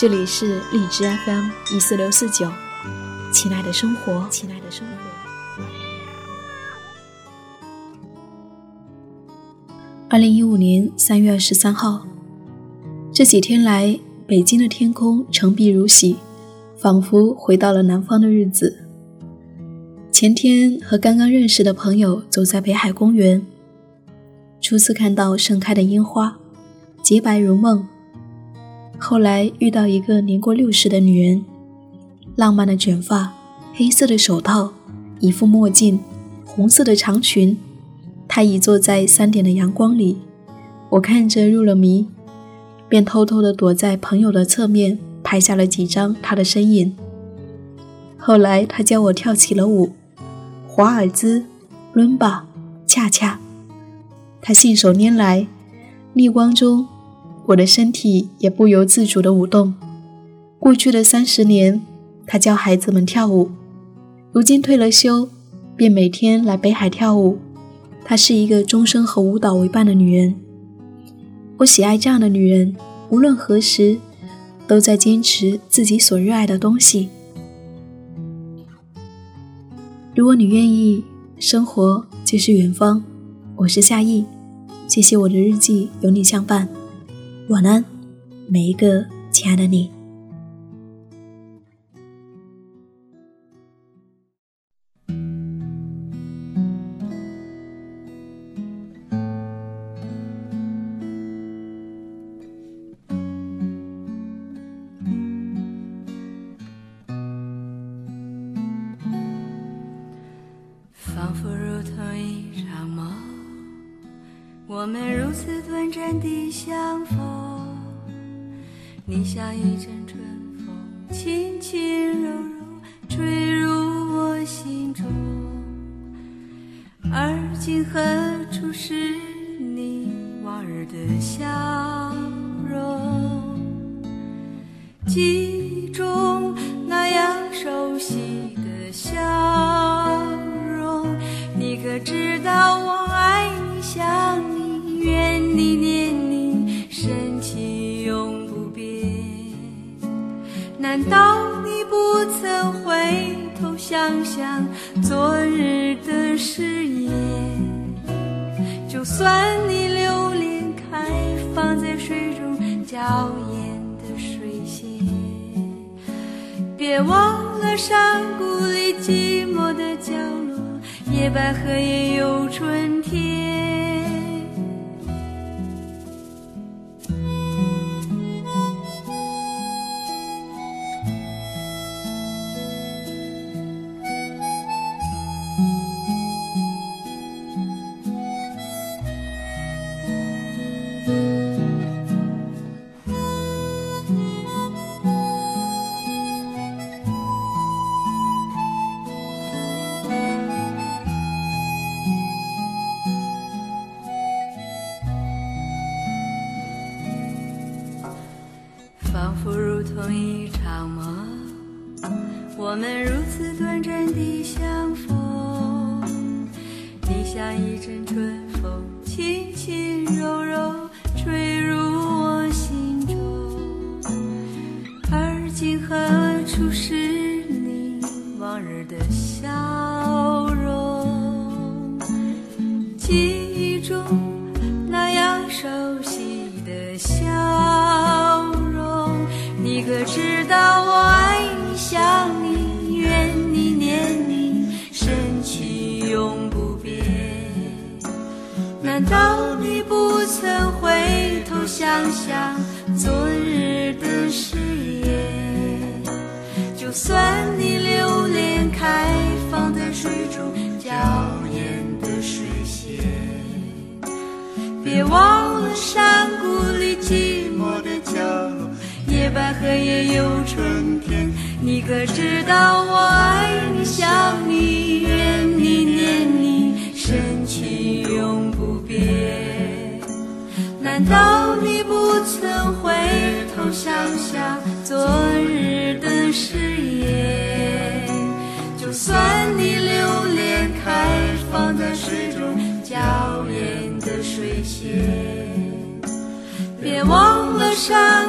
这里是荔枝 FM 一四六四九，亲爱的生活，亲爱的生活。二零一五年三月二十三号，这几天来。北京的天空澄碧如洗，仿佛回到了南方的日子。前天和刚刚认识的朋友走在北海公园，初次看到盛开的樱花，洁白如梦。后来遇到一个年过六十的女人，浪漫的卷发，黑色的手套，一副墨镜，红色的长裙。她倚坐在三点的阳光里，我看着入了迷。便偷偷地躲在朋友的侧面拍下了几张她的身影。后来他教我跳起了舞，华尔兹、伦巴、恰恰，他信手拈来，逆光中，我的身体也不由自主的舞动。过去的三十年，他教孩子们跳舞，如今退了休，便每天来北海跳舞。她是一个终生和舞蹈为伴的女人。我喜爱这样的女人，无论何时，都在坚持自己所热爱的东西。如果你愿意，生活就是远方。我是夏意，谢谢我的日记有你相伴。晚安，每一个亲爱的你。仿佛如同一我们如此短暂的相逢，你像一阵春风，轻轻柔柔吹入我心中。而今何处是你往日的笑容？记想昨日的誓言？就算你留恋开放在水中娇艳的水仙，别忘了山谷里寂寞的角落，野百合也有春天。仿佛如同一场梦我们如此短暂的相逢，你像一阵春风，轻轻柔柔吹入我心中。而今何处是你往日的笑知道我爱你，想你。怨你、念你，深情永不变难道你不曾回头想想昨日的誓言？就算你留恋开放在水中娇艳的水仙，别忘了山谷里寂寞的角落，野百合。也有春天。你可知道我爱你、想你、怨你、念你，深情永不变。难道你不曾回头想想昨日的誓言？就算你留恋开放在水中娇艳的水仙。别忘了山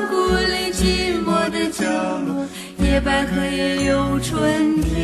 百合也有春天。